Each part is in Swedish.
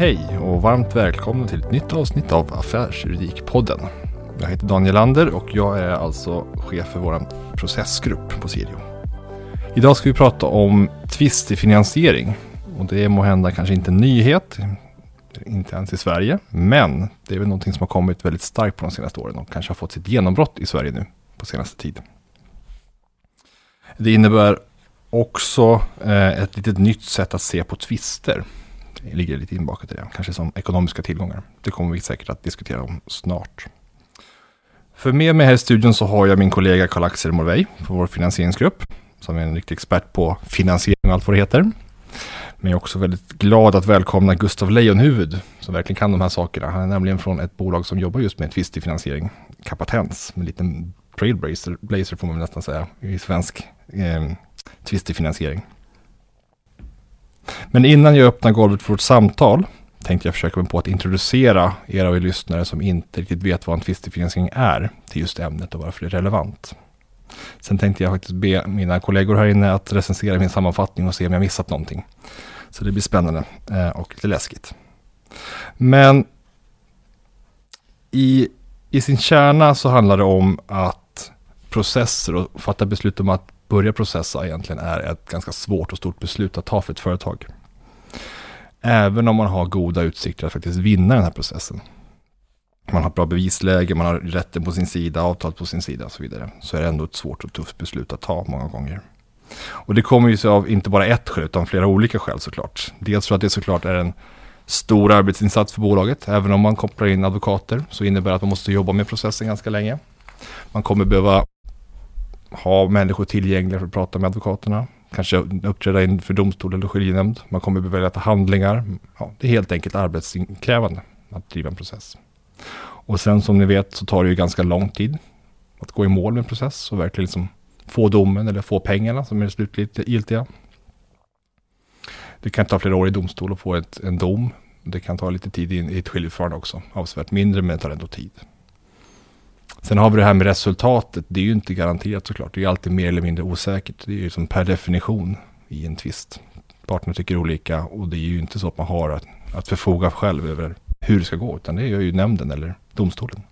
Hej och varmt välkomna till ett nytt avsnitt av Affärsjuridikpodden. Jag heter Daniel Lander och jag är alltså chef för vår processgrupp på Sirio. Idag ska vi prata om tvist i finansiering. Och det är måhända kanske inte en nyhet, inte ens i Sverige, men det är väl någonting som har kommit väldigt starkt på de senaste åren och kanske har fått sitt genombrott i Sverige nu på senaste tid. Det innebär också eh, ett litet nytt sätt att se på tvister. Ligger lite inbakat i det, kanske som ekonomiska tillgångar. Det kommer vi säkert att diskutera om snart. För med mig här i studion så har jag min kollega Karl-Axel Morvej från vår finansieringsgrupp, som är en riktig expert på finansiering och allt vad det heter. Men jag är också väldigt glad att välkomna Gustav Lejonhuvud, som verkligen kan de här sakerna. Han är nämligen från ett bolag som jobbar just med tvistig finansiering, Kapatens, med en liten trailblazer blazer får man nästan säga, i svensk eh, tvistig finansiering. Men innan jag öppnar golvet för vårt samtal tänkte jag försöka mig på att introducera er av er lyssnare som inte riktigt vet vad en tvistefinansiering är till just ämnet och varför det är relevant. Sen tänkte jag faktiskt be mina kollegor här inne att recensera min sammanfattning och se om jag missat någonting. Så det blir spännande eh, och lite läskigt. Men i, i sin kärna så handlar det om att processer och fatta beslut om att börja processa egentligen är ett ganska svårt och stort beslut att ta för ett företag. Även om man har goda utsikter att faktiskt vinna den här processen. Man har bra bevisläge, man har rätten på sin sida, avtalet på sin sida och så vidare. Så är det ändå ett svårt och tufft beslut att ta många gånger. Och det kommer ju sig av inte bara ett skäl utan flera olika skäl såklart. Dels för att det såklart är en stor arbetsinsats för bolaget. Även om man kopplar in advokater så innebär det att man måste jobba med processen ganska länge. Man kommer behöva ha människor tillgängliga för att prata med advokaterna. Kanske uppträda inför domstol eller skiljenämnd. Man kommer behöva ta handlingar. Ja, det är helt enkelt arbetskrävande att driva en process. Och sen som ni vet så tar det ju ganska lång tid att gå i mål med en process och verkligen liksom få domen eller få pengarna som är slutligt giltiga. Det kan ta flera år i domstol att få ett, en dom. Det kan ta lite tid i ett skiljeförfarande också. Avsevärt mindre men det tar ändå tid. Sen har vi det här med resultatet. Det är ju inte garanterat såklart. Det är alltid mer eller mindre osäkert. Det är ju som per definition i en tvist. Parterna tycker olika och det är ju inte så att man har att, att förfoga själv över hur det ska gå. Utan det gör ju nämnden eller domstolen.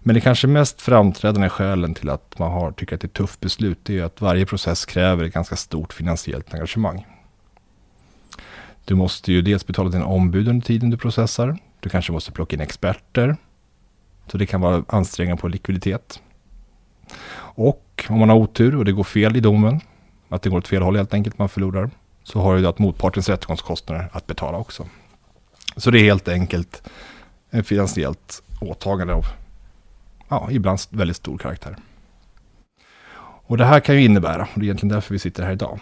Men det kanske mest framträdande skälen till att man har, tycker att det är ett tufft beslut det är att varje process kräver ett ganska stort finansiellt engagemang. Du måste ju dels betala din ombud under tiden du processar. Du kanske måste plocka in experter. Så det kan vara ansträngande på likviditet. Och om man har otur och det går fel i domen, att det går åt fel håll helt enkelt, man förlorar, så har du att motpartens rättegångskostnader att betala också. Så det är helt enkelt ett finansiellt åtagande av, ja, ibland väldigt stor karaktär. Och det här kan ju innebära, och det är egentligen därför vi sitter här idag.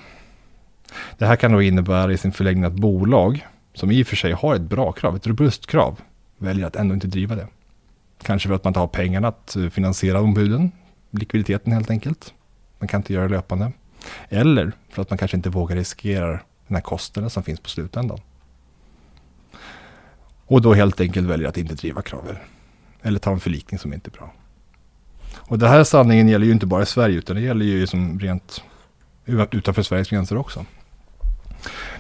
Det här kan då innebära i sin förlängning att bolag, som i och för sig har ett bra krav, ett robust krav, väljer att ändå inte driva det. Kanske för att man inte har pengarna att eh, finansiera ombuden, likviditeten helt enkelt. Man kan inte göra det löpande. Eller för att man kanske inte vågar riskera den här kostnaden som finns på slutändan. Och då helt enkelt väljer att inte driva kraven. Eller ta en förlikning som inte är bra. Och den här sanningen gäller ju inte bara i Sverige utan det gäller ju som rent utanför Sveriges gränser också.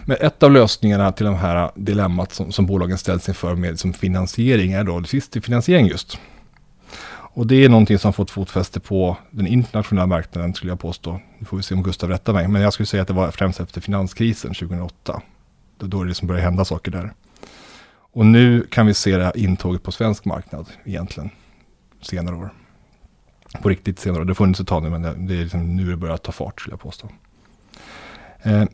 Men ett av lösningarna till de här dilemmat som, som bolagen ställs inför med som finansiering är då finansiering just. Och det är någonting som fått fotfäste på den internationella marknaden skulle jag påstå. Nu får vi se om Gustav rättar mig. Men jag skulle säga att det var främst efter finanskrisen 2008. Då, då är det som börjar hända saker där. Och nu kan vi se det här intåget på svensk marknad egentligen. Senare år. På riktigt senare år. Det har funnits ett tag nu men det, det är liksom nu det börjar ta fart skulle jag påstå. Eh,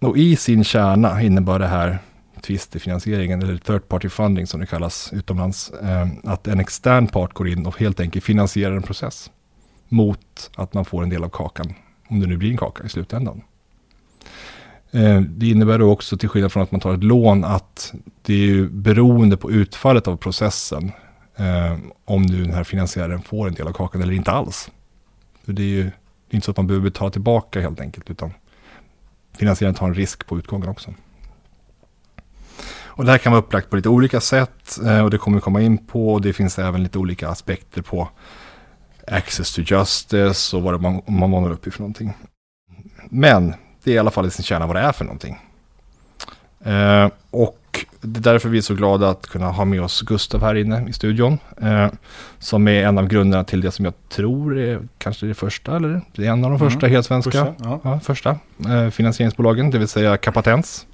och i sin kärna innebär det här tvistefinansieringen, eller third party funding som det kallas utomlands, eh, att en extern part går in och helt enkelt finansierar en process mot att man får en del av kakan, om det nu blir en kaka i slutändan. Eh, det innebär då också, till skillnad från att man tar ett lån, att det är beroende på utfallet av processen eh, om nu den här finansiären får en del av kakan eller inte alls. För det är ju inte så att man behöver betala tillbaka helt enkelt, utan finansiären tar en risk på utgången också. Och det här kan vara upplagt på lite olika sätt eh, och det kommer vi komma in på. Och det finns även lite olika aspekter på access to justice och vad man, man målar upp i för någonting. Men det är i alla fall i sin kärna vad det är för någonting. Eh, och det är därför vi är så glada att kunna ha med oss Gustav här inne i studion. Eh, som är en av grundarna till det som jag tror är kanske det första, eller det är en av de första Mm. helt svenska Första, ja. ja, första eh, finansieringsbolagen, det vill säga Kapatens.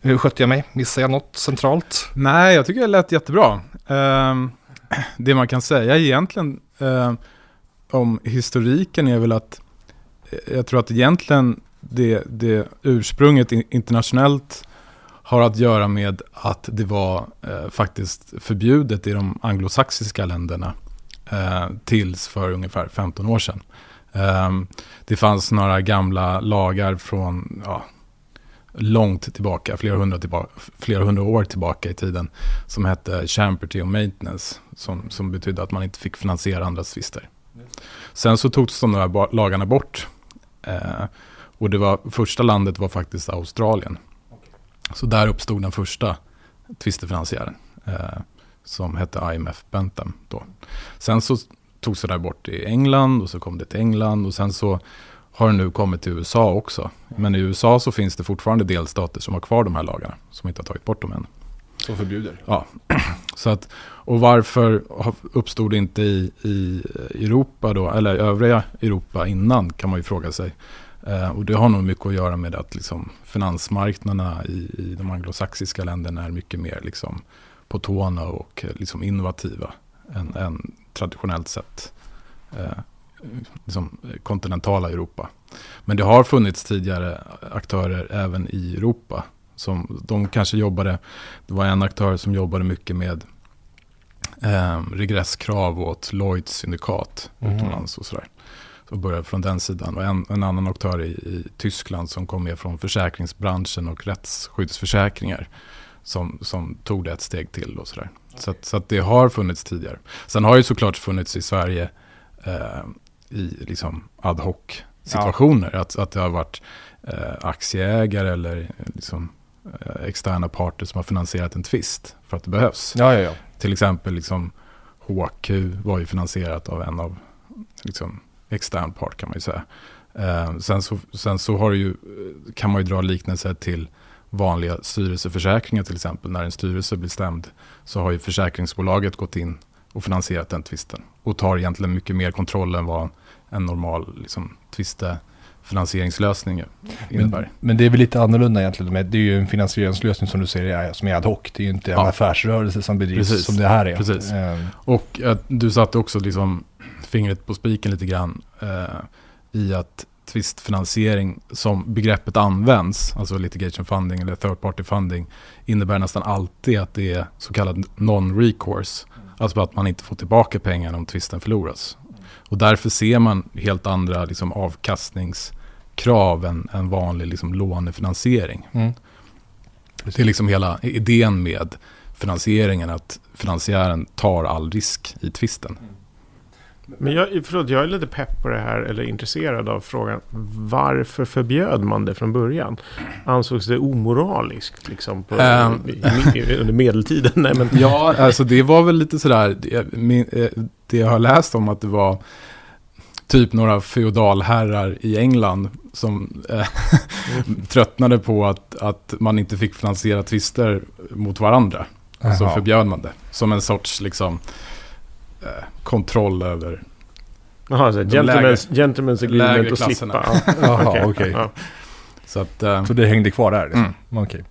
Hur skötte jag mig? Missade jag något centralt? Nej, jag tycker det lät jättebra. Ehm, det man kan säga egentligen ehm, om historiken är väl att eh, jag tror att egentligen det, det ursprunget internationellt har att göra med att det var eh, faktiskt förbjudet i de anglosaxiska länderna eh, tills för ungefär 15 år sedan. Eh, det fanns några gamla lagar från ja, långt tillbaka, flera hundra, tillbaka, flera hundra år tillbaka i tiden, som hette Champerty och Maintenance, som, som betydde att man inte fick finansiera andras tvister. Sen så togs de där lagarna bort. Eh, och det var, första landet var faktiskt Australien. Så där uppstod den första tvistefinansiären, eh, som hette IMF Bentham då. Sen så togs det där bort i England och så kom det till England och sen så har det nu kommit till USA också. Men i USA så finns det fortfarande delstater som har kvar de här lagarna, som inte har tagit bort dem än. Som förbjuder? Ja, så att, och varför uppstod det inte i, i Europa då, eller övriga Europa innan kan man ju fråga sig. Eh, och det har nog mycket att göra med att liksom, finansmarknaderna i, i de anglosaxiska länderna är mycket mer liksom, på tårna och eh, liksom, innovativa än, än traditionellt sett eh, liksom, kontinentala Europa. Men det har funnits tidigare aktörer även i Europa. Som, de kanske jobbade, det var en aktör som jobbade mycket med eh, regresskrav åt Lloyds syndikat Mhm. utomlands och sådär. Så började från den sidan. Och en, en annan aktör i, i Tyskland som kom med från försäkringsbranschen och rättsskyddsförsäkringar. Som, som tog det ett steg till och sådär. Så, att, så att det har funnits tidigare. Sen har det såklart funnits i Sverige eh, i liksom ad hoc situationer. Att, att det har varit eh, aktieägare eller eh, liksom, eh, externa parter som har finansierat en tvist för att det behövs. Ja, ja, ja. Till exempel liksom HQ var ju finansierat av en av liksom, extern part kan man ju säga. Eh, sen, så, sen så ju, kan man ju dra liknelser till vanliga styrelseförsäkringar till exempel. När en styrelse blir stämd så har ju försäkringsbolaget gått in och finansierat den tvisten. Och tar egentligen mycket mer kontroll än vad en normal liksom, tvistefinansieringslösning innebär. Men, men det är väl lite annorlunda egentligen. Men Det är ju en finansieringslösning som du säger som är ad hoc. Det är ju inte en Ja. affärsrörelse som bedrivs Precis. som det här är. Precis. Eh, Och eh, du satte också liksom fingret på spiken lite grann eh, i att tvistfinansiering som begreppet används, alltså litigation funding eller third party funding, innebär nästan alltid att det är så kallad non-recourse. Alltså att man inte får tillbaka pengarna om tvisten förloras. Och därför ser man helt andra liksom, avkastningskrav än, än vanlig liksom, lånefinansiering. mm. Det är liksom hela idén med finansieringen, att finansiären tar all risk i tvisten. Men jag, förlåt, jag är lite pepp på det här, eller intresserad av frågan. Varför förbjöd man det från början? Ansågs det omoraliskt liksom på, i, i, under medeltiden? Nej, men, Ja, alltså det var väl lite sådär, det, eh, det jag har läst om att det var typ några feodalherrar i England som eh, tröttnade på att, att man inte fick finansiera tvister mot varandra. Och så förbjöd man det. Som en sorts liksom eh, kontroll över Jaha, så, De gentlemen's, gentlemen's agreement klasserna. slippa. Ja, Jaha, okej. okej. Ja. Så att, eh, Så det hängde kvar där? Liksom. Mm. Okej.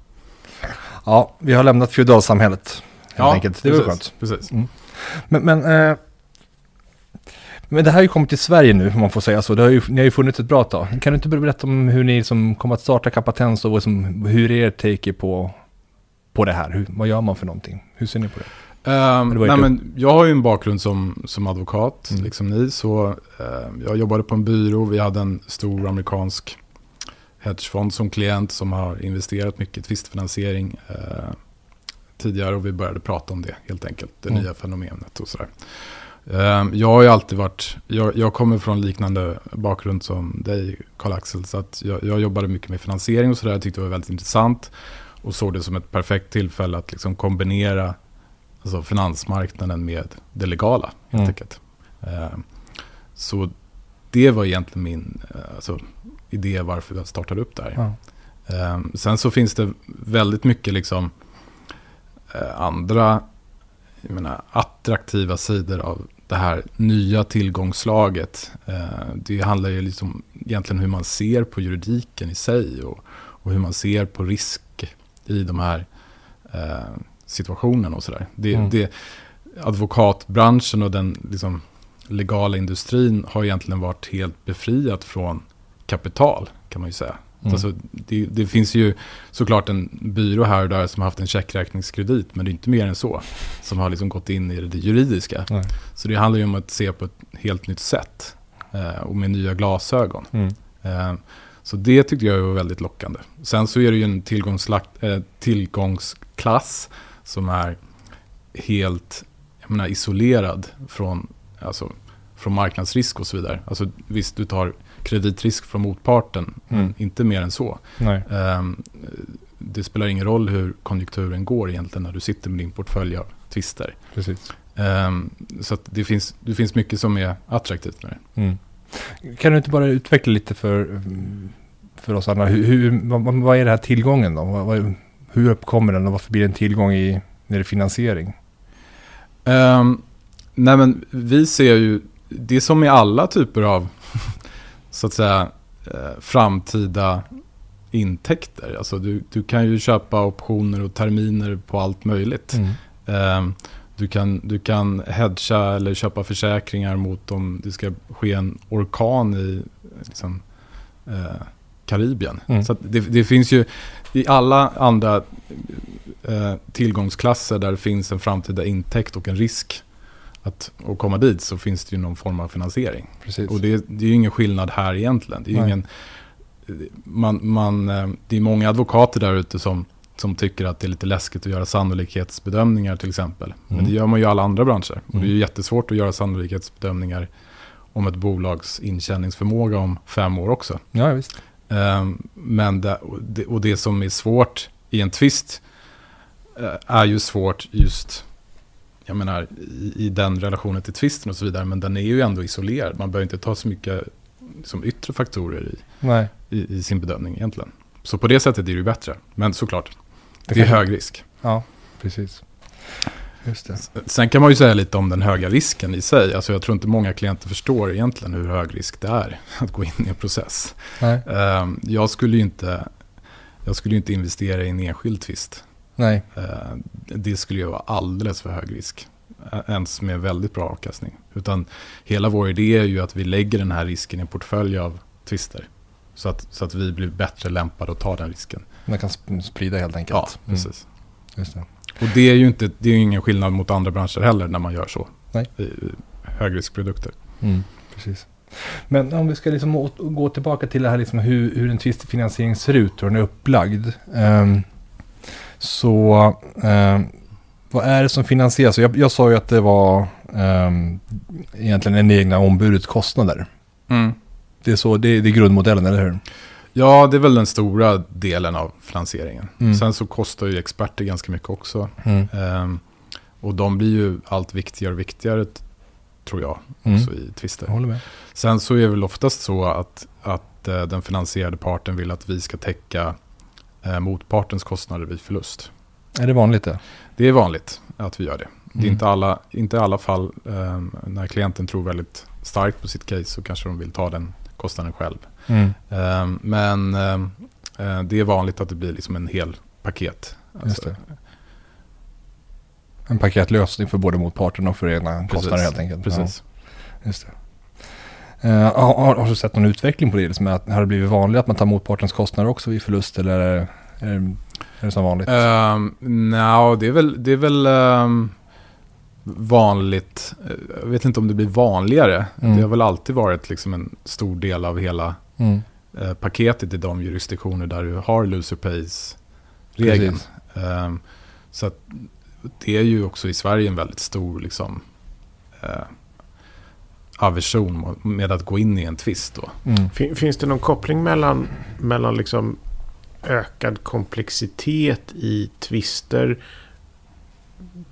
Ja, vi har lämnat feodalsamhället. Helt ja, enkelt. Det var precis, skönt. Precis. Men, men, eh, men det här har ju kommit till Sverige nu, om man får säga så. Det har ju, ni har ju funnits ett bra tag. Kan du inte berätta om hur ni som kommer att starta Kapatens och liksom, hur er take är på, på det här? Hur, vad gör man för någonting? Hur ser ni på det? Um, nej, men jag har ju en bakgrund som, som advokat, Mm. liksom ni. Så eh, jag jobbade på en byrå. Vi hade en stor amerikansk hedgefond som klient som har investerat mycket i tvistfinansiering eh, tidigare. Och vi började prata om det helt enkelt, det Mm. nya fenomenet och sådär. Eh, jag har ju alltid varit, jag, jag kommer från liknande bakgrund som dig Karl-Axel. Så att jag, jag jobbade mycket med finansiering och sådär. Jag tyckte det var väldigt intressant. Och såg det som ett perfekt tillfälle att liksom kombinera alltså finansmarknaden med det legala helt Mm. enkelt. Eh, så det var egentligen min eh, alltså, idé varför jag startade upp det här. Eh, sen så finns det väldigt mycket liksom eh, andra jag menar, attraktiva sidor av det här nya tillgångslaget. Det handlar ju liksom egentligen hur man ser på juridiken i sig och, och hur man ser på risk i de här situationerna och sådär. Det, Mm. det, advokatbranschen och den liksom, legala industrin har egentligen varit helt befriat från kapital, kan man ju säga. Mm. Alltså, det, det finns ju såklart en byrå här och där som har haft en checkräkningskredit, men det är inte mer än så. Som har liksom gått in i det juridiska. Nej. Så det handlar ju om att se på ett helt nytt sätt. Eh, och med nya glasögon. Mm. Eh, så det tyckte jag var väldigt lockande. Sen så är det ju en eh, tillgångsklass som är helt jag menar, isolerad från, alltså, från marknadsrisk och så vidare. Alltså, visst, du tar kreditrisk från motparten, men Mm. inte mer än så. Ehm, det spelar ingen roll hur konjunkturen går egentligen när du sitter med din portfölj av. Precis. Ehm, så det, finns, det finns mycket som är attraktivt med det. Mm. Kan du inte bara utveckla lite för, för oss andra? Hur, hur, vad, vad- vad är det här tillgången då? Vad, vad, hur uppkommer den och varför blir det en tillgång i, när det är finansiering? Um, nej men vi ser ju, det är som med alla typer av, så att säga, eh, framtida intäkter. Alltså du, du kan ju köpa optioner och terminer på allt möjligt. Mm. Ehm, du, kan, du kan hedga eller köpa försäkringar mot om det ska ske en orkan i liksom, eh, Karibien. Mm. Så att det, det finns ju i alla andra eh, tillgångsklasser där det finns en framtida intäkt och en risk att, att komma dit så finns det ju någon form av finansiering. Precis. Och det, det är ju ingen skillnad här egentligen. Det är, ingen, man, man, eh, det är många advokater där ute som, som tycker att det är lite läskigt att göra sannolikhetsbedömningar till exempel. Men Mm. det gör man ju i alla andra branscher. Och det är Mm. ju jättesvårt att göra sannolikhetsbedömningar om ett bolags intjäningsförmåga om fem år också. Ja, visst. Ehm, Men det, och det, det som är svårt i en tvist eh, är ju svårt just jag menar, i, i den relationen till tvisten och så vidare. Men den är ju ändå isolerad. Man behöver inte ta så mycket som yttre faktorer i, i, i sin bedömning egentligen. Så på det sättet är det ju bättre. Men såklart, det, är kanske- hög risk. Ja, precis. Sen kan man ju säga lite om den höga risken i sig. Alltså jag tror inte många klienter förstår egentligen hur hög risk det är att gå in i en process. Nej. Ehm, Jag skulle ju inte, jag skulle inte investera i en enskild tvist. Nej. Eh, Det skulle ju vara alldeles för hög risk. Ens med väldigt bra avkastning. Utan hela vår idé är ju att vi lägger den här risken i en portfölj av twister. Så att, så att vi blir bättre lämpade att ta den risken. Man kan sp- sprida helt enkelt. Ja, Mm. precis. Just det. Och det är ju inte, det är ingen skillnad mot andra branscher heller när man gör så. Nej. I, i högriskprodukter. Mm, precis. Men om vi ska liksom gå tillbaka till det här liksom hur, hur en tvistfinansiering ser ut, hur den är upplagd. Ehm, så ehm, vad är det som finansieras? Jag, jag sa ju att det var um, egentligen en egna ombudets kostnader. Det är, så, det, det är grundmodellen, eller hur? Ja, det är väl den stora delen av finansieringen. Mm. Sen så kostar ju experter ganska mycket också. Mm. Ehm, och de blir ju allt viktigare och viktigare, tror jag, Mm. också i tvister. Sen så är det väl oftast så att, att eh, den finansierade parten vill att vi ska täcka eh, motpartens kostnader vid förlust. Är det vanligt det? Det är vanligt att vi gör det. Det är Mm. inte alla, inte alla fall eh, när klienten tror väldigt starkt på sitt case så kanske de vill ta den kostnaden själv. Mm. Eh, men eh, eh, det är vanligt att det blir liksom en hel paket. Alltså. En paketlösning för både motparten och för egna kostnader helt enkelt. Precis. Ja, just det. Eh, har, har, du sett någon utveckling på det? Liksom att, har det blivit vanligt att man tar motpartens kostnader också vid förlust eller är, det- är, är det som vanligt? Um, Nja, det är väl, det är väl ehm, vanligt. Eh, Jag vet inte om det blir vanligare. Mm. Det har väl alltid varit liksom en stor del av hela Mm. eh, paketet i de jurisdiktioner där du har loser pays-regeln. Ehm, så att det är ju också i Sverige en väldigt stor liksom, eh, aversion med att gå in i en tvist. Då. Mm. Fin- Finns det någon koppling mellan, mellan liksom ökad komplexitet i tvister,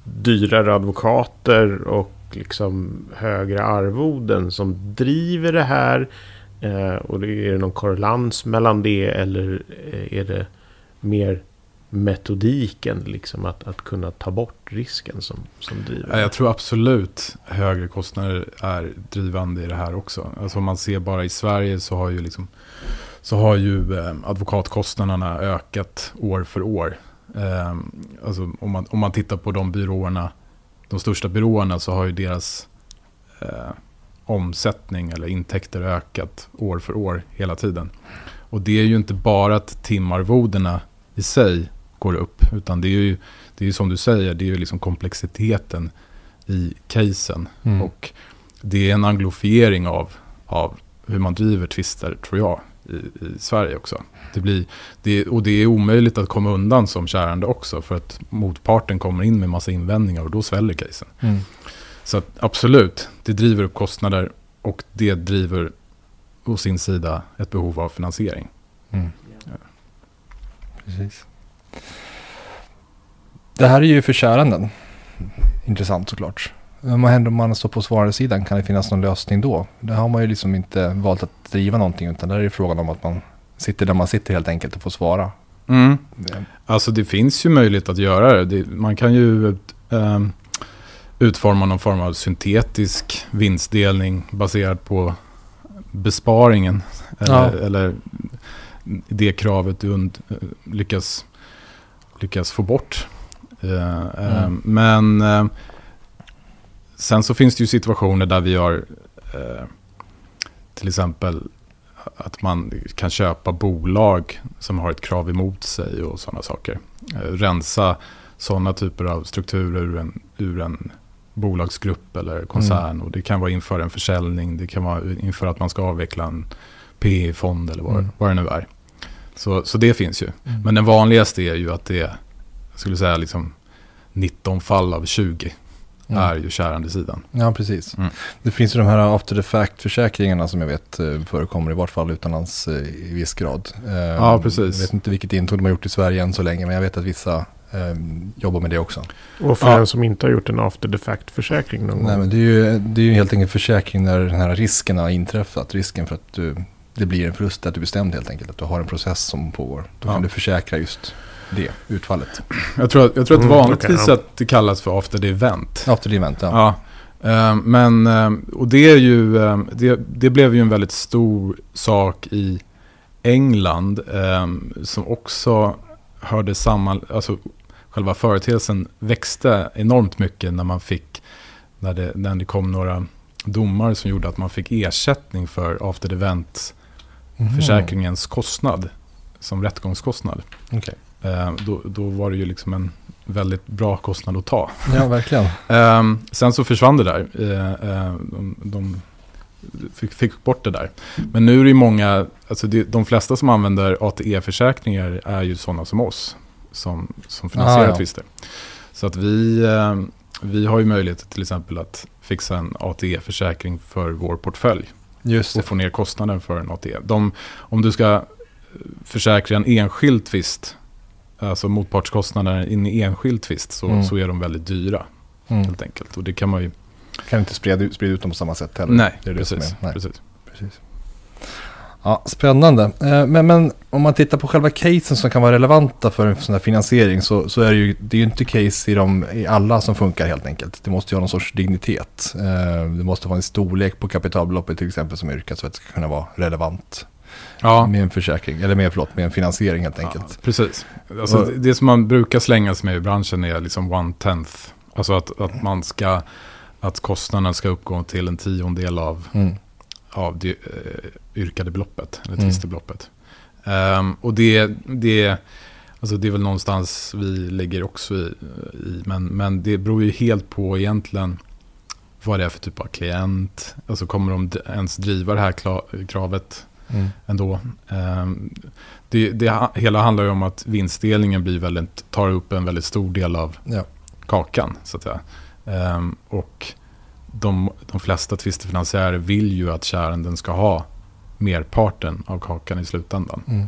dyrare advokater och liksom högre arvoden som driver det här? Eh, och är det någon korrelans mellan det eller eh, är det mer metodiken liksom att, att kunna ta bort risken som, som driver? Jag tror absolut högre kostnader är drivande i det här också. Alltså om man ser bara i Sverige så har ju, liksom, så har ju eh, advokatkostnaderna ökat år för år. Eh, alltså om, man, om man tittar på de byråerna, de största byråerna så har ju deras omsättning eller intäkter ökat år för år hela tiden. Och det är ju inte bara att timarvodena i sig går upp, utan det är ju, det är som du säger, det är ju liksom komplexiteten i casen. Mm. Och det är en anglofiering av, av hur man driver tvister, tror jag, i, i Sverige också. Det blir, det, och det är omöjligt att komma undan som kärande också, för att motparten kommer in med massa invändningar och då sväller casen. Mm. Så att, absolut, det driver upp kostnader och det driver å sin sida ett behov av finansiering. Mm. Precis. Det här är ju för käranden. Intressant såklart. Vad händer om man står på svararsidan? Kan det finnas någon lösning då? Där har man ju liksom inte valt att driva någonting utan där är det frågan om att man sitter där man sitter helt enkelt och får svara. Alltså det finns ju möjlighet att göra det. man kan ju ehm, utforma någon form av syntetisk vinstdelning baserad på besparingen. Eller, Ja. eller det kravet du und- lyckas, lyckas få bort. Eh, Mm. Men eh, sen så finns det ju situationer där vi har eh, till exempel att man kan köpa bolag som har ett krav emot sig och sådana saker. Rensa sådana typer av strukturer ur en, ur en bolagsgrupp eller koncern. Och det kan vara inför en försäljning, det kan vara inför att man ska avveckla en PE-fond eller vad, Mm. vad det nu är. Så, så det finns ju. Mm. Men den vanligaste är ju att det är, jag skulle säga liksom 19 fall av 20 Mm. är ju kärandesidan. Ja, precis. Mm. Det finns ju de här after the fact-försäkringarna som jag vet eh, förekommer i vart fall utomlands eh, i viss grad. Ja, precis. Jag vet inte vilket intåg de har gjort i Sverige än så länge, men jag vet att vissa eh, jobbar med det också. Och för Ja. den som inte har gjort en after the fact-försäkring någon Nej, gång. men det är, ju, det är ju helt enkelt försäkring när den här risken har inträffat. Risken för att du, det blir en förlust, att du bestämd helt enkelt. Att du har en process som pågår. Då Ja. kan du försäkra just det, utfallet. Jag tror, att- jag tror att Mm, vanligtvis okej, ja. att det kallas för after the event. After the event, ja. Ja, eh, men eh, och det är ju, eh, det, det blev ju en väldigt stor sak i England som också hörde samman, alltså själva företeelsen växte enormt mycket när man fick, när det, när det kom några domar som gjorde att man fick ersättning för after the event Mhm. försäkringens kostnad som rättegångskostnad. Okej. Eh, då, då var det ju liksom en väldigt bra kostnad att ta. Ja, verkligen. Ehm, sen så försvann det där. Eh, eh, de, de fick, fick bort det där. Men nu är det ju många, alltså de flesta som använder ATE-försäkringar är ju sådana som oss. Som, som finansierar Ah, ja. tvister. Så att vi, eh, vi har ju möjlighet till exempel att fixa en ATE-försäkring för vår portfölj. Just. Och få ner kostnaden för en ATE. De, om du ska försäkra en enskild tvist, alltså motpartskostnader i en enskild tvist, så, Mm. så är de väldigt dyra Mm. helt enkelt. Och det kan man ju... Kan inte sprida, ut- sprida ut dem på samma sätt heller. Nej, det är det precis. Nej. precis. Precis. Ja, spännande. Eh, Men, men om man tittar på själva casen som kan vara relevanta för en sån här finansiering så, så är det ju, det är ju inte case i, de, i alla som funkar helt enkelt. Det måste ju ha någon sorts dignitet. Eh, Det måste vara en storlek på kapitalbeloppet till exempel som yrkas för att det ska kunna vara relevant Ja, med en försäkring, eller med, förlåt, med en finansiering helt ja, enkelt. precis. Alltså, det, det som man brukar slängas med i branschen är liksom one tenth. Alltså att, att man ska, att kostnaden ska uppgå till en tiondel av, Mm. av det eh, yrkade beloppet, eller Mm. tvistebeloppet. Ehm, och det, det, alltså det är väl någonstans vi ligger också i, i men, men det beror ju helt på egentligen vad det är för typ av klient. Alltså kommer de ens driva det här kravet Mm. ändå. Ehm, det, det hela handlar ju om att vinstdelningen blir väldigt, tar upp en väldigt stor del av Ja. kakan. Så att säga. Ehm, och de, de flesta tvistefinansiärer vill ju att käranden ska ha merparten av kakan i slutändan. Mm.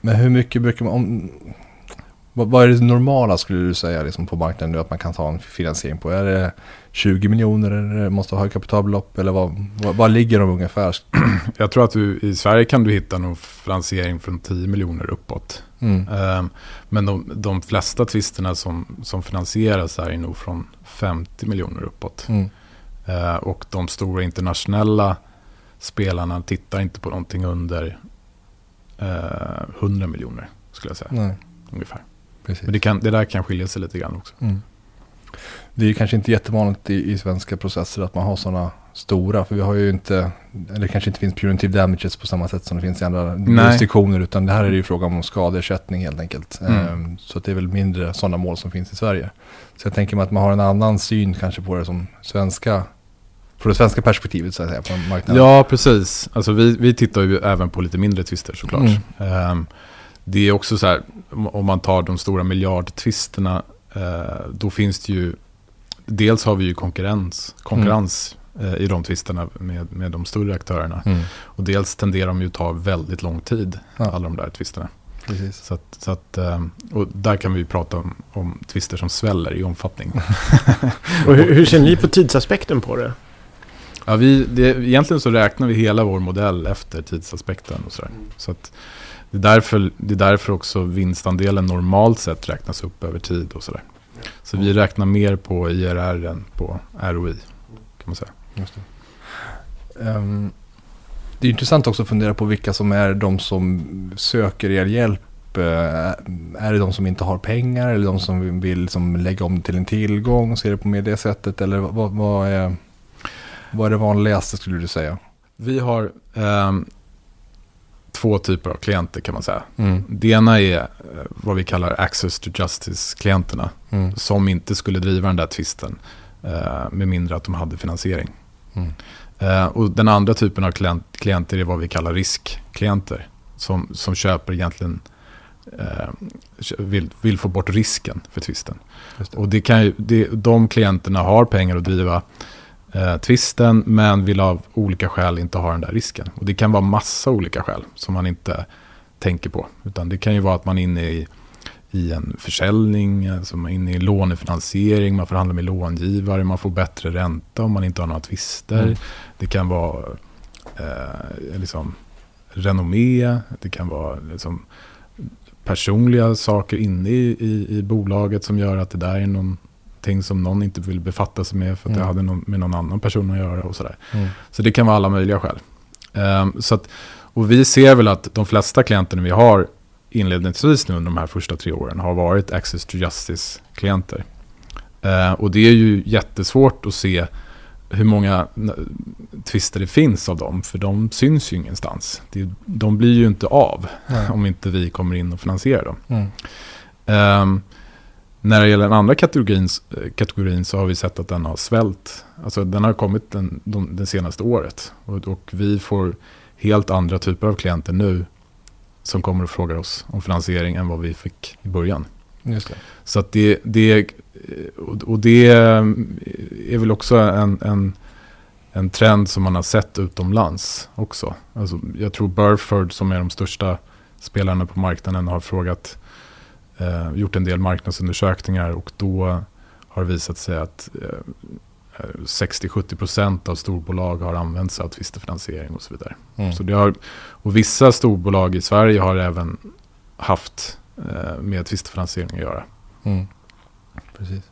Men hur mycket brukar man... Om, Vad, vad är det normala skulle du säga liksom, på marknaden nu att man kan ta en finansiering på? Är det 20 miljoner eller måste ha kapitalbelopp eller vad, vad, vad ligger de ungefär? Jag tror att du, i Sverige kan du hitta någon finansiering från 10 miljoner uppåt. Mm. Ehm, Men de, de flesta tvisterna som, som finansieras är nog från 50 miljoner uppåt. Mm. Eh, och de stora internationella spelarna tittar inte på någonting under eh, 100 miljoner skulle jag säga. Nej, Ungefär. precis. Men det, kan, det där kan skilja sig lite grann också. Mm. Det är kanske inte jättevanligt i, i svenska processer att man har sådana stora. För vi har ju inte, eller kanske inte finns punitive damages på samma sätt som det finns i andra jurisdiktioner. Utan det här är ju fråga om skadeersättning helt enkelt. Mm. Ehm, så det är väl mindre sådana mål som finns i Sverige. Så jag tänker mig att man har en annan syn kanske på det som svenska, från det svenska perspektivet så att säga, på marknaden. Ja, precis. Alltså vi, vi tittar ju även på lite mindre tvister såklart. Mm. Ehm, det är också så här, om man tar de stora miljardtvisterna, eh, då finns det ju, dels har vi ju konkurrens, konkurrens eh, i de tvisterna med, med de större aktörerna. Mm. Och dels tenderar de ju att ta väldigt lång tid, Ja. alla de där tvisterna. Precis. Så att, så att, ehm, och där kan vi ju prata om, om tvister som sväller i omfattning. Och hur, hur ser ni på tidsaspekten på det? Ja, vi, det, egentligen så räknar vi hela vår modell efter tidsaspekten och sådär. Så att det, är därför, det är därför också vinstandelen normalt sett räknas upp över tid och sådär. Så vi räknar mer på IRR än på ROI, kan man säga. Just det. Ehm, det är intressant också att fundera på vilka som är de som söker er hjälp. Eh, är det de som inte har pengar eller de som vill liksom lägga om till en tillgång? Ser det på mer det sättet? Eller vad, vad, är, vad är det vanligaste skulle du säga? Vi har ehm, två typer av klienter kan man säga. Mm. Det ena är eh, vad vi kallar access to justice-klienterna. Mm. som inte skulle driva den där tvisten eh, med mindre att de hade finansiering. Mm. Eh, och den andra typen av klient, klienter är vad vi kallar riskklienter. Som, som köper egentligen, eh, vill, vill få bort risken för tvisten. Och det kan ju, det, de klienterna har pengar att driva eh, tvisten men vill av olika skäl inte ha den där risken. Och det kan vara massa olika skäl som man inte tänker på. Utan det kan ju vara att man är inne i, i en försäljning, alltså man är inne i lånefinansiering, man förhandlar med långivare, man får bättre ränta om man inte har några tvister. Mm. Det kan vara eh, liksom renommé, det kan vara liksom personliga saker inne i, i, i bolaget som gör att det där är någonting som någon inte vill befatta sig med för att det Mm. hade någon, med någon annan person att göra och sådär. Mm. Så det kan vara alla möjliga skäl. Ehm, så att, och vi ser väl att de flesta klienterna vi har inledningsvis nu under de här första tre åren har varit Access to Justice-klienter. Ehm, och det är ju jättesvårt att se hur många tvister det finns av dem, för de syns ju ingenstans. Det, de blir ju inte av Nej. om inte vi kommer in och finansierar dem. Mm. När det gäller den andra kategorin, eh, kategorin så har vi sett att den har svällt. Alltså den har kommit den, de, det senaste året. Och, och vi får helt andra typer av klienter nu som kommer och frågar oss om finansiering än vad vi fick i början. Just det. Så att det, det, och och det är väl också en, en, en trend som man har sett utomlands också. Alltså, jag tror Burford som är de största spelarna på marknaden har frågat, eh, gjort en del marknadsundersökningar och då har det visat sig att eh, 60-70% av storbolag har använt sig av tvistefinansiering och så vidare. Mm. Så det har, och vissa storbolag i Sverige har även haft eh, med tvistefinansiering att göra. Mm. Precis.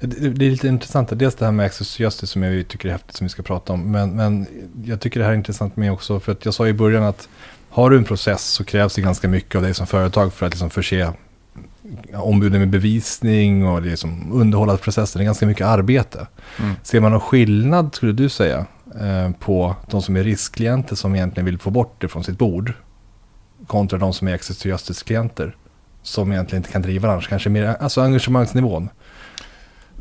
Det, är lite intressant, dels det här med access justice som jag tycker är häftigt som vi ska prata om. Men, men jag tycker det här är intressant med också, för att jag sa i början att har du en process så krävs det ganska mycket av dig som företag för att liksom förse ombuden med bevisning och liksom underhålla processen. Det är ganska mycket arbete. Mm. Ser man någon skillnad, skulle du säga, eh, på de som är riskklienter som egentligen vill få bort det från sitt bord kontra de som är justice-klienter som egentligen inte kan driva det annars, kanske mer, alltså engagemangsnivån.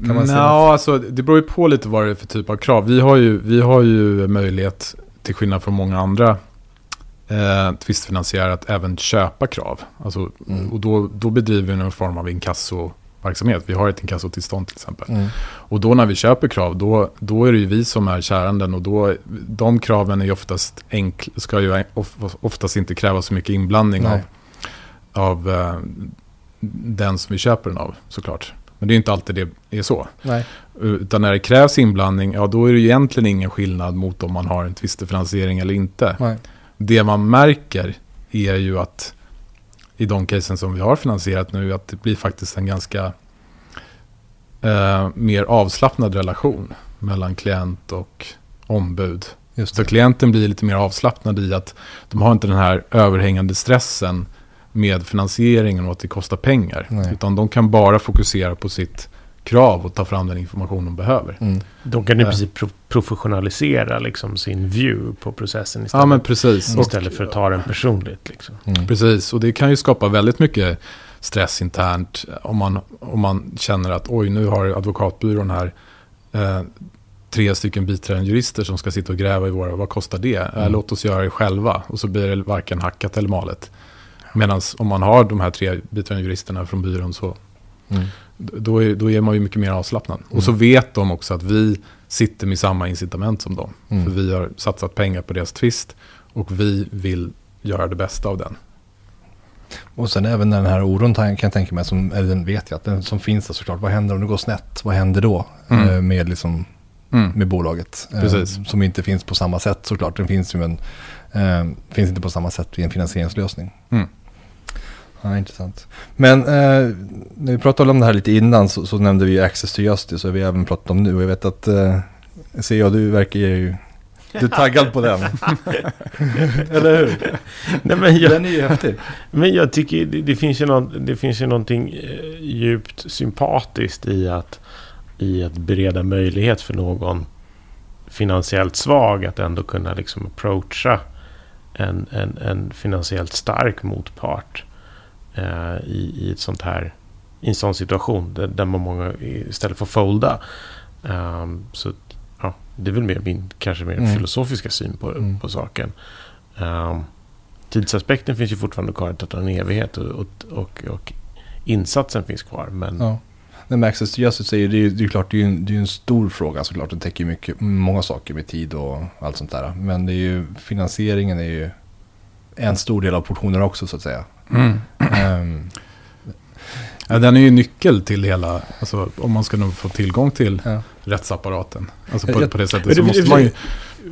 Kan man Ja, alltså det beror ju på lite vad det är för typ av krav. Vi har ju, vi har ju möjlighet, till skillnad från många andra eh, tvistfinansiärer, att även köpa krav. Alltså, Mm. Och då, då bedriver vi någon form av inkassoverksamhet. Vi har ett inkassotillstånd till exempel. Mm. Och då när vi köper krav, då, då är det ju vi som är käranden och då, de kraven är ju oftast enkla, ska ju of- oftast inte kräva så mycket inblandning av, Nej. av eh, den som vi köper den av såklart. Men det är inte alltid det är så. Nej. Utan när det krävs inblandning, ja då är det egentligen ingen skillnad mot om man har en tvistefinansiering eller inte. Nej. Det man märker är ju att i de casen som vi har finansierat nu, att det blir faktiskt en ganska eh, mer avslappnad relation mellan klient och ombud. Just Så klienten blir lite mer avslappnad i att de har inte den här överhängande stressen med finansieringen och att det kostar pengar. Nej. Utan de kan bara fokusera på sitt krav och ta fram den information de behöver. Mm. De kan i Ja. princip pro- professionalisera liksom sin view på processen istället, Ja men precis. Och, istället för att ta den personligt. Liksom. Mm. precis. Och det kan ju skapa väldigt mycket stress internt om man, om man känner att oj nu har advokatbyrån här eh, tre stycken biträdande jurister som ska sitta och gräva i våra, vad kostar det? Eh, Mm. låt oss göra det själva. Och så blir det varken hackat eller malet. Medan om man har de här tre biträdande juristerna från byrån så Mm. Då är, då är man ju mycket mer avslappnad. Mm. Och så vet de också att vi sitter med samma incitament som dem. Mm. För vi har satsat pengar på deras tvist och vi vill göra det bästa av den. Och sen även den här oron kan jag tänka mig, som, eller den vet jag att den som finns där såklart. Vad händer om det går snett? Vad händer då Mm. eh, med, liksom, med bolaget? Eh, Precis. som inte finns på samma sätt såklart. Den finns ju men eh, finns inte på samma sätt i en finansieringslösning. Ja, intressant. Men eh, när vi pratade om det här lite innan så, så nämnde vi Access to Justice och vi har även pratat om nu. Och jag vet att eh, jag, du verkar ju... Du är taggad på den. Eller hur? Nej, men jag, Den är ju häftig. Men jag tycker det, det, finns ju någon, det finns ju någonting eh, djupt sympatiskt i att, i att bereda möjlighet för någon finansiellt svag att ändå kunna liksom approacha en, en, en finansiellt stark motpart eh, i, i ett sånt här i en sån situation där, där man många istället får folda. Ehm, så ja, det är väl mer min kanske mer Mm. filosofiska syn på, Mm. på saken. Ehm, tidsaspekten finns ju fortfarande kvar att en evighet och, och, och, insatsen finns kvar. Men Ja. Nej, men Access to Justice ju, det är ju det är klart, det är en, det är en stor fråga såklart. Den täcker mycket, många saker med tid och allt sånt där. Men det är ju, finansieringen är ju en stor del av portionen också så att säga. Ehm, Ja, den är ju nyckel till hela, alltså, om man ska nog få tillgång till ja. rättsapparaten. Alltså på, Jag- på det sättet Men så det- måste det- man ju...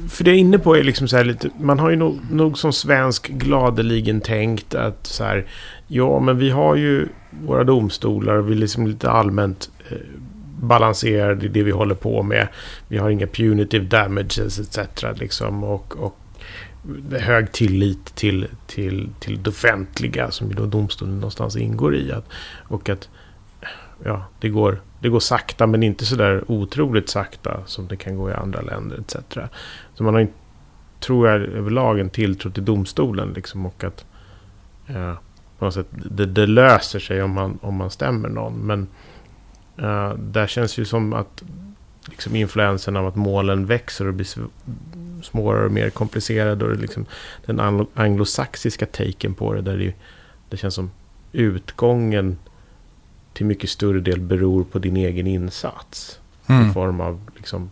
För det jag är inne på är liksom så här lite, man har ju nog, nog som svensk gladeligen tänkt att så här, ja men vi har ju våra domstolar och vi liksom lite allmänt eh, balanserar i det vi håller på med. Vi har inga punitive damages etc. Liksom, och, och det är hög tillit till, till, till det offentliga som ju då domstolen någonstans ingår i. Att, och att ja, det, går, det går sakta men inte sådär otroligt sakta som det kan gå i andra länder etc. Så man har inte, tror jag, överlag en tilltro till domstolen liksom och att ja, på något sätt det, det löser sig om man, om man stämmer någon. Men uh, där känns ju som att liksom influensen av att målen växer och blir svårare och mer komplicerade och det är liksom den anglo- anglosaxiska taken på det där det, det känns som utgången till mycket större del beror på din egen insats i Mm. form av liksom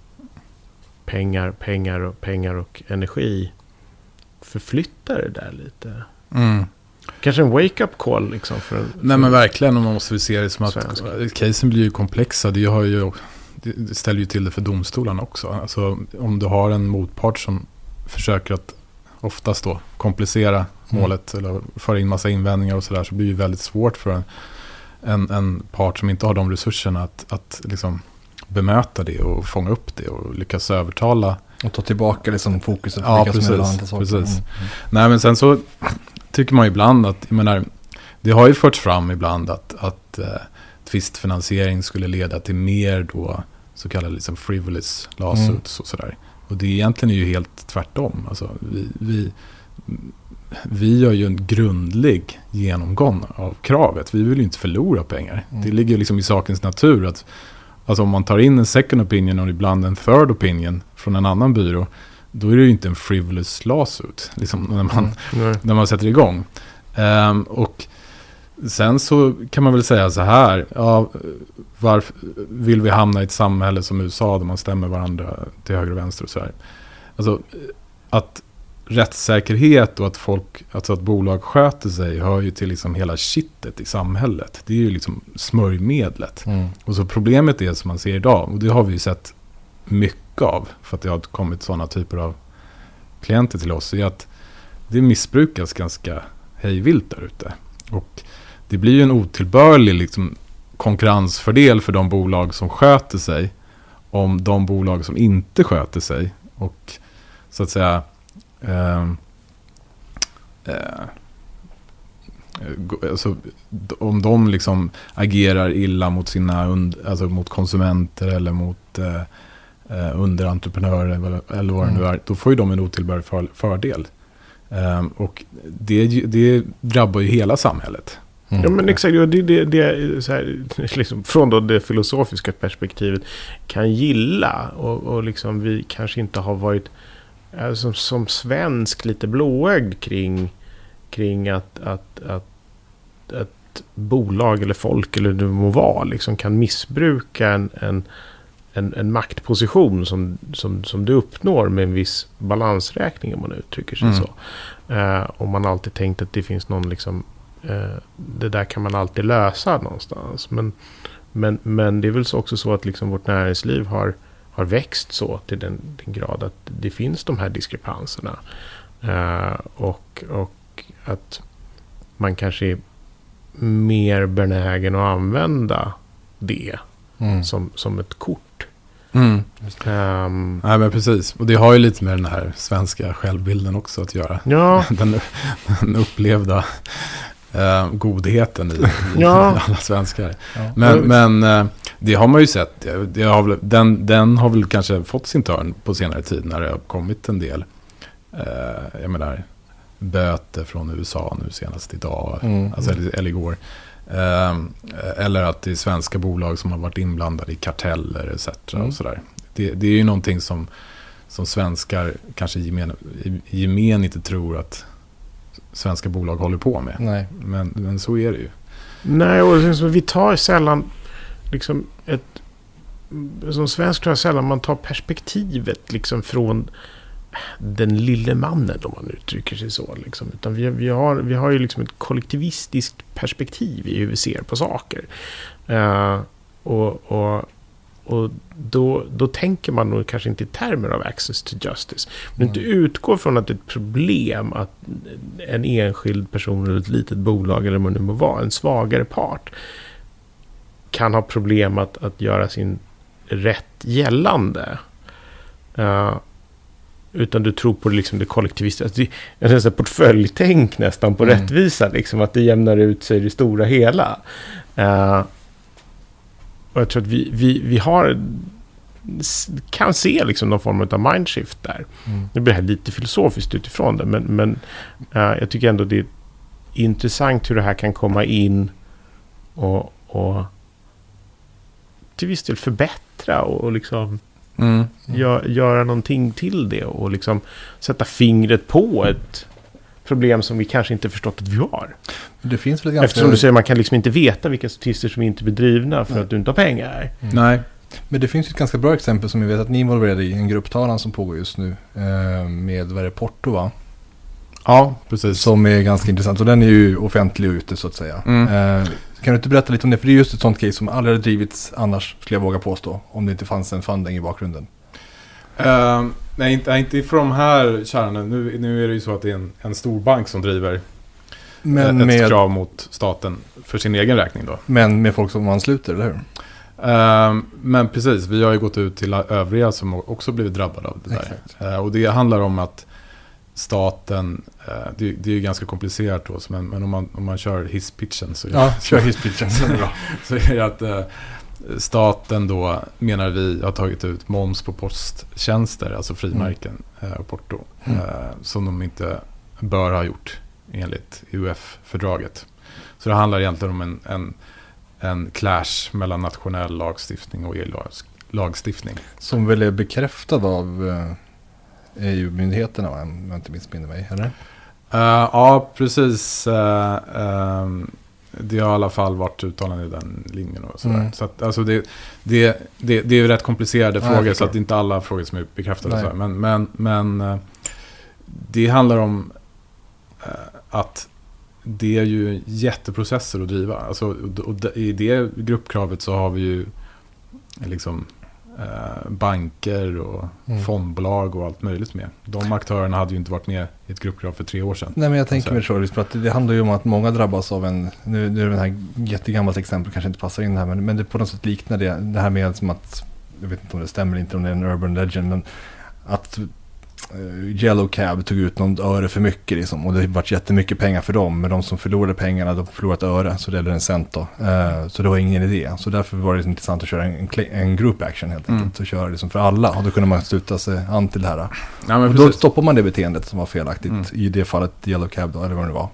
pengar, pengar och pengar och energi förflyttar det där lite. Mm. Kanske en wake-up call liksom för en... Nej men verkligen, och man måste se det som att Svensk. casen blir ju komplexa. Det, har ju, det ställer ju till det för domstolarna också. Alltså om du har en motpart som försöker att oftast då komplicera målet eller föra in massa invändningar och sådär så blir det väldigt svårt för en, en, en part som inte har de resurserna att, att liksom bemöta det och fånga upp det och lyckas övertala Och ta tillbaka liksom fokuset Ja, precis, saker. precis. Mm. Nej men sen så tycker man ibland att, jag menar, det har ju förts fram ibland att, att eh, tvistfinansiering skulle leda till mer då så kallade liksom frivolous lawsuits och sådär. Och det egentligen är ju helt tvärtom. Alltså, vi, vi, vi gör ju en grundlig genomgång av kravet. Vi vill ju inte förlora pengar. Mm. Det ligger liksom i sakens natur att alltså om man tar in en second opinion och ibland en third opinion från en annan byrå då är det ju inte en frivolous lawsuit liksom, när, man, Mm. När man sätter igång. Ehm, och sen så kan man väl säga så här, ja, varför vill vi hamna i ett samhälle som USA där man stämmer varandra till höger och vänster och så här. Alltså att rättssäkerhet och att folk, alltså att bolag sköter sig hör ju till liksom hela kittet i samhället. Det är ju liksom smörjmedlet. Mm. Och så problemet är som man ser idag, och det har vi ju sett mycket av, för att det har kommit sådana typer av klienter till oss, är att det missbrukas ganska hejvilt där ute. Och det blir ju en otillbörlig liksom, konkurrensfördel för de bolag som sköter sig, om de bolag som inte sköter sig. Och så att säga, eh, eh, gå- alltså, om de liksom agerar illa mot sina alltså mot konsumenter eller mot eh, eh, underentreprenörer eller, vad det nu Mm. är, då får ju de en otillbörlig för, fördel. Ehm, och det, det drabbar ju hela samhället. Mm. Ja men exakt, det, det, det så här, liksom, från då det filosofiska perspektivet kan gilla och, och liksom vi kanske inte har varit eh, som, svensk lite blåögd kring, kring att, att, att, att bolag eller folk eller det må vara liksom kan missbruka en, en, en, en maktposition som, som, som du uppnår med en viss balansräkning om man uttrycker sig Mm. så. Eh, och man alltid tänkt att det finns någon liksom det där kan man alltid lösa någonstans. Men, men, men det är väl så också så att liksom vårt näringsliv har, har växt så till den, den grad att det finns de här diskrepanserna. Eh, och, och att man kanske är mer benägen att använda det Mm. som, som ett kort. Mm. Ehm, Nej men precis, och det har ju lite med den här svenska självbilden också att göra. ja, Den, den upplevda eh, godheten i, i Ja. alla svenskar. Ja. Men, men eh, det har man ju sett. Det har väl, den, den har väl kanske fått sin törn på senare tid när det har kommit en del. Eh, jag menar, böter från USA nu senast idag. Mm. Alltså, eller, eller igår. Eh, eller att det är svenska bolag som har varit inblandade i karteller etc. Mm. Och sådär. Det, det är ju någonting som, som svenskar kanske i gemen, gemen inte tror att svenska bolag håller på med. Nej. Men, men så är det ju. Nej, och liksom, vi tar sällan liksom ett... Som svensk tror jag sällan man tar perspektivet liksom från den lille mannen om man uttrycker sig så. Liksom. Utan vi, vi, har, vi har ju liksom ett kollektivistiskt perspektiv i hur vi ser på saker. Eh, och och, och då, då tänker man nog kanske inte i termer av access to justice. Men inte Mm. utgår från att det är ett problem att en enskild person eller ett litet bolag eller vad det nu må vara, en svagare part, kan ha problem att, att göra sin rätt gällande. Eh, utan du tror på liksom det kollektivistiska. Alltså det är nästan portföljtänk nästan på Mm. rättvisa. Liksom, att det jämnar ut sig i det stora hela. Eh, och jag tror att vi, vi, vi har kan se liksom någon form av mindshift där. Mm. Nu blir det här lite filosofiskt utifrån det, men, men eh, jag tycker ändå det är intressant hur det här kan komma in och, och till viss del förbättra och, och liksom Mm. gö, göra någonting till det och liksom sätta fingret på ett problem som vi kanske inte förstått att vi har. Det finns väl ganska... Eftersom du säger man kan liksom inte veta vilka statister som inte blir drivna för Nej. att du inte har pengar. Mm. Nej. Men det finns ett ganska bra exempel som vi vet att ni är involverade i. En grupptalan som pågår just nu. Eh, med, vad är det, Porto va? Ja, precis. Som är ganska intressant. Och den är ju offentlig och ute så att säga. Mm. Eh, kan du inte berätta lite om det? För det är just ett sånt case som aldrig hade drivits annars, skulle jag våga påstå. Om det inte fanns en funding i bakgrunden. Ehm, nej, inte, inte för de här kärnorna. Nu, nu är det ju så att det är en, en stor bank som driver Men ett med, krav mot staten för sin egen räkning då. men med folk som ansluter, eller hur? Ehm, men precis, vi har ju gått ut till övriga som också blivit drabbade av det där. Eh, och det handlar om att staten, eh, det, det är ju ganska komplicerat då, men, men om, man, om man kör hisspitchen så, Ja, kör hisspitchen. så så är det att eh, staten då, menar vi, har tagit ut moms på posttjänster, alltså frimärken eh, och porto, Mm. eh, som de inte bör ha gjort enligt UF-fördraget. Så det handlar egentligen om en, en, en clash mellan nationell lagstiftning och EU-lagstiftning. Som väl är bekräftad av eh, EU-myndigheterna, va? om jag inte missminner mig. Eller? Eh, ja, precis. eh, ehm, det har i alla fall varit uttalanden i den linjen. Och sådär. Mm. Så att, alltså det, det, det, det är ju rätt komplicerade Ja, frågor, så förstår. att det är inte alla frågor som är bekräftade. Så. Men, men, men eh, det handlar om eh, att det är ju jätteprocesser att driva. Alltså, och I det gruppkravet så har vi ju liksom eh, banker och Mm. fondbolag och allt möjligt med. De aktörerna hade ju inte varit med i ett gruppkrav för tre år sedan. Nej men jag tänker mig så, liksom att det handlar ju om att många drabbas av en, nu, nu är det här jättegammalt exempel, kanske inte passar in här, men, men det på något sätt liknar det, det här med som att, jag vet inte om det stämmer inte, om det är en urban legend, men att Yellow Cab tog ut någon öre för mycket liksom, och det vart jättemycket pengar för dem, men de som förlorade pengarna, de förlorade ett öre, så det är en cent då. Eh, så det var ingen idé, så därför var det intressant att köra en, en, group action helt Mm. enkelt, och köra liksom för alla, och då kunde man sluta sig an till det här. Ja, Och då stoppar man det beteendet som var felaktigt Mm. i det fallet Yellow Cab då, eller vad det var.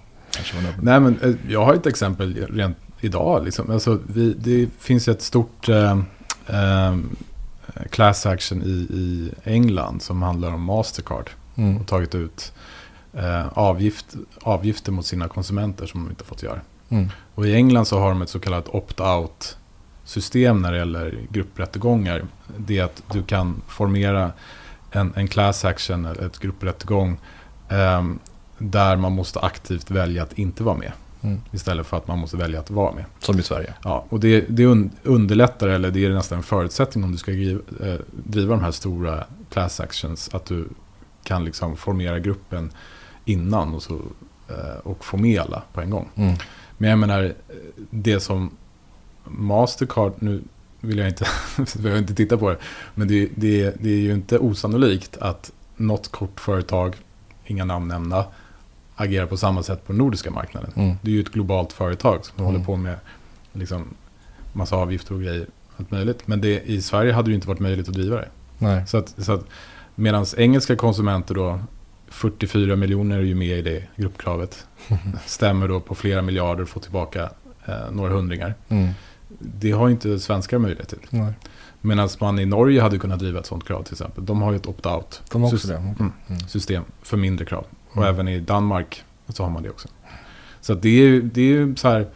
Var Nej, men eh, jag har ett exempel rent idag. Liksom. Alltså, vi, det finns ett stort eh, eh, class action i, i England som handlar om Mastercard. Mm. Och tagit ut eh, avgift, avgifter mot sina konsumenter som de inte fått göra. Mm. Och i England så har de ett så kallat opt-out system när det gäller grupprättegångar. Det är att du kan formera en, en class action, eller ett grupprättegång, ehm, där man måste aktivt välja att inte vara med. Mm. Istället för att man måste välja att vara med. Som i Sverige. Ja, och det, det un- underlättar, eller det är nästan en förutsättning om du ska driva, eh, driva de här stora class actions, att du kan liksom formera gruppen innan och, så, eh, och få med alla på en gång. Mm. Men jag menar, det som Mastercard, nu vill jag inte, jag inte titta på det, men det, det, det är ju inte osannolikt att något kortföretag, inga namn nämnda, agerar på samma sätt på den nordiska marknaden. Mm. Det är ju ett globalt företag som Mm. håller på med liksom, massa avgifter och grejer. Allt möjligt. Men det, i Sverige hade det ju inte varit möjligt att driva det. Nej. Så att, så att, Medan engelska konsumenter då, 44 miljoner är ju med i det gruppkravet. Stämmer då på flera miljarder och får tillbaka eh, några hundringar. Mm. Det har ju inte svenskar möjlighet till. Nej. Medan man i Norge hade kunnat driva ett sånt krav till exempel. De har ju ett opt-out system. Mm. Mm. system för mindre krav. Och Mm. även i Danmark så har man det också. Så det är ju det är ju så här.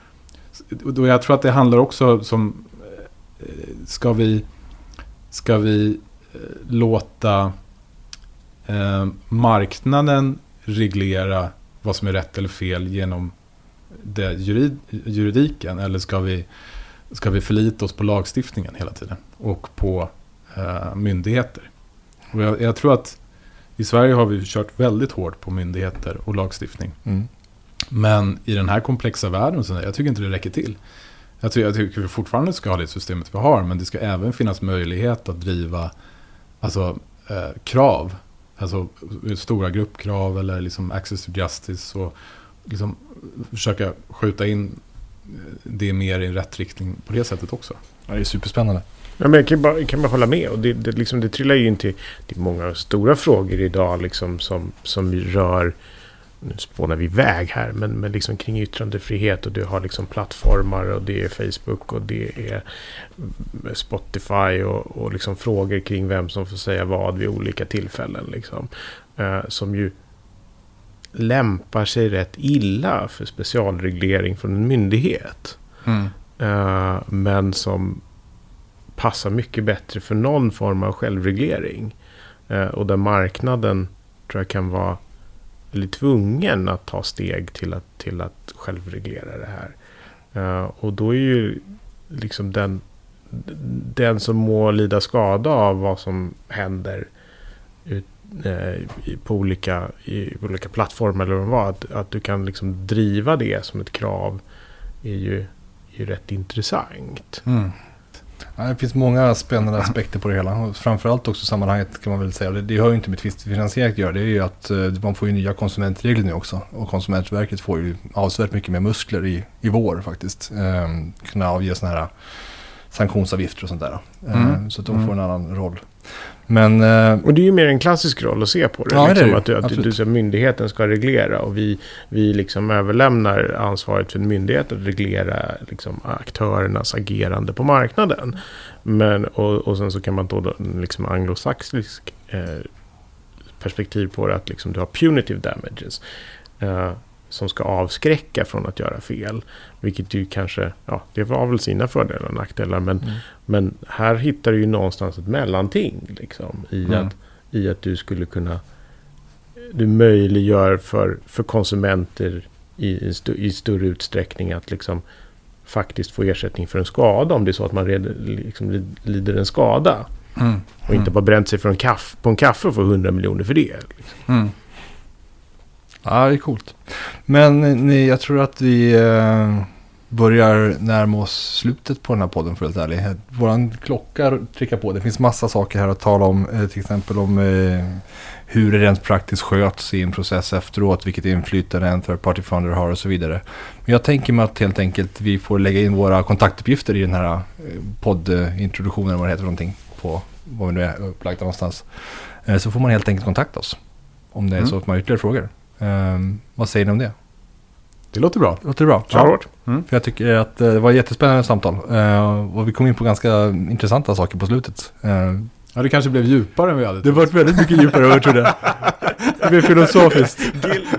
och jag tror att det handlar också som. eh, Ska vi. Ska vi eh, låta eh, marknaden reglera vad som är rätt eller fel genom det jurid, juridiken? Eller ska vi, ska vi förlita oss på lagstiftningen hela tiden? Och på eh, myndigheter? Och jag, jag tror att i Sverige har vi kört väldigt hårt på myndigheter och lagstiftning. Mm. Men i den här komplexa världen, så jag tycker inte det räcker till. Jag tycker, jag tycker vi fortfarande ska ha det systemet vi har, men det ska även finnas möjlighet att driva alltså, eh, krav. Alltså stora gruppkrav eller liksom access to justice. Och liksom försöka skjuta in det mer i rätt riktning på det sättet också. Ja, det är superspännande. Ja, men jag kan bara, kan bara hålla med. Och det, det, liksom, det trillar ju in till, till många stora frågor idag liksom, som, som rör... Nu spånar vi iväg här, men, men liksom kring yttrandefrihet och du har liksom plattformar och det är Facebook och det är Spotify och, och liksom frågor kring vem som får säga vad vid olika tillfällen. Liksom, eh, som ju lämpar sig rätt illa för specialreglering från en myndighet. Eh, men som passar mycket bättre för någon form av självreglering. Eh, och där marknaden tror jag kan vara eller tvungen att ta steg till att, till att självreglera det här. Eh, och då är ju liksom den, den som må lida skada av vad som händer ut, eh, på, olika, i, på olika plattformar eller vad det var. Att, att du kan liksom driva det som ett krav är ju, är ju rätt intressant. Mm. Ja, det finns många spännande aspekter på det hela. Och framförallt också sammanhanget kan man väl säga, det, det har ju inte med tvistfinansiering att göra, det är ju att eh, man får ju nya konsumentregler nu också. Och Konsumentverket får ju avsevärt mycket mer muskler i, i vår faktiskt. Ehm, kunna avge sådana här sanktionsavgifter och sånt där. Ehm, Mm. Så att de Mm. får en annan roll. Men eh, Och det är ju mer en klassisk roll att se på det. Ja, liksom, det. att du, att du, du, myndigheten ska reglera och vi, vi liksom överlämnar ansvaret för en myndighet att reglera liksom, aktörernas agerande på marknaden. Men, och, och sen så kan man då liksom anglosaxisk eh, perspektiv på det, att liksom, du har punitive damages. Eh, som ska avskräcka från att göra fel. Vilket ju kanske, ja, det var väl sina fördelar och nackdelar. Men, Mm. men här hittar du ju någonstans ett mellanting. Liksom, i, Mm. att, I att du skulle kunna du möjliggör för, för konsumenter i, i, st i större utsträckning att liksom faktiskt få ersättning för en skada om det är så att man red, liksom lider en skada. Mm. Och inte bara bränt sig för en kaff, på en kaffe och få 100 miljoner för det. Liksom. Ja, det är coolt. Men ni, jag tror att vi eh, börjar närma oss slutet på den här podden för att vara ärlig. Våran klocka trickar på. Det finns massa saker här att tala om. Eh, till exempel om eh, hur det rent praktiskt sköts i en process efteråt. Vilket inflytande en third party funder har och så vidare. Men jag tänker mig att helt enkelt vi får lägga in våra kontaktuppgifter i den här poddintroduktionen. Vad det heter någonting. På var vi nu är upplagda någonstans. Så får man helt enkelt kontakta oss. Om det är Mm. så att man har ytterligare frågor. Ehm, vad säger ni om det? Det låter bra. Låter det bra? Ja. hårt. För jag tycker att eh, det var ett jättespännande samtal. Eh, och vi kom in på ganska intressanta saker på slutet. Eh, Ja, det kanske blev djupare än vi hade det trott. var väldigt mycket djupare än jag trodde. Det blev filosofiskt.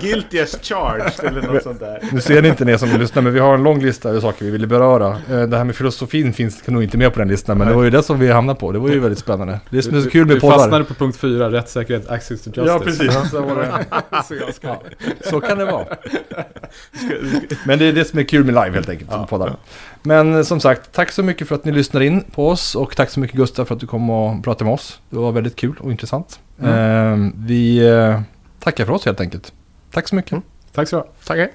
guilty as charged eller något sånt där. Nu ser ni inte ni som lyssnar, men vi har en lång lista över saker vi ville beröra. Eh, Det här med filosofin finns nog inte med på den listan, men det var ju det som vi hamnade på. Det var ju väldigt spännande. Det är som är så kul med Vi poddar. fastnade på punkt fyra, rättssäkerhet, access to justice. Ja, precis. Så, det. Ja, så kan det vara. Men det är det som är kul med live helt enkelt. Ja. Poddar. Men eh, som sagt, tack så mycket för att ni lyssnar in på oss. Och tack så mycket Gustav för att du kom och pratade med oss. Det var väldigt kul och intressant. Mm. Eh, vi eh, tackar för oss helt enkelt. Tack så mycket. Mm. Tack så du ha. Tack.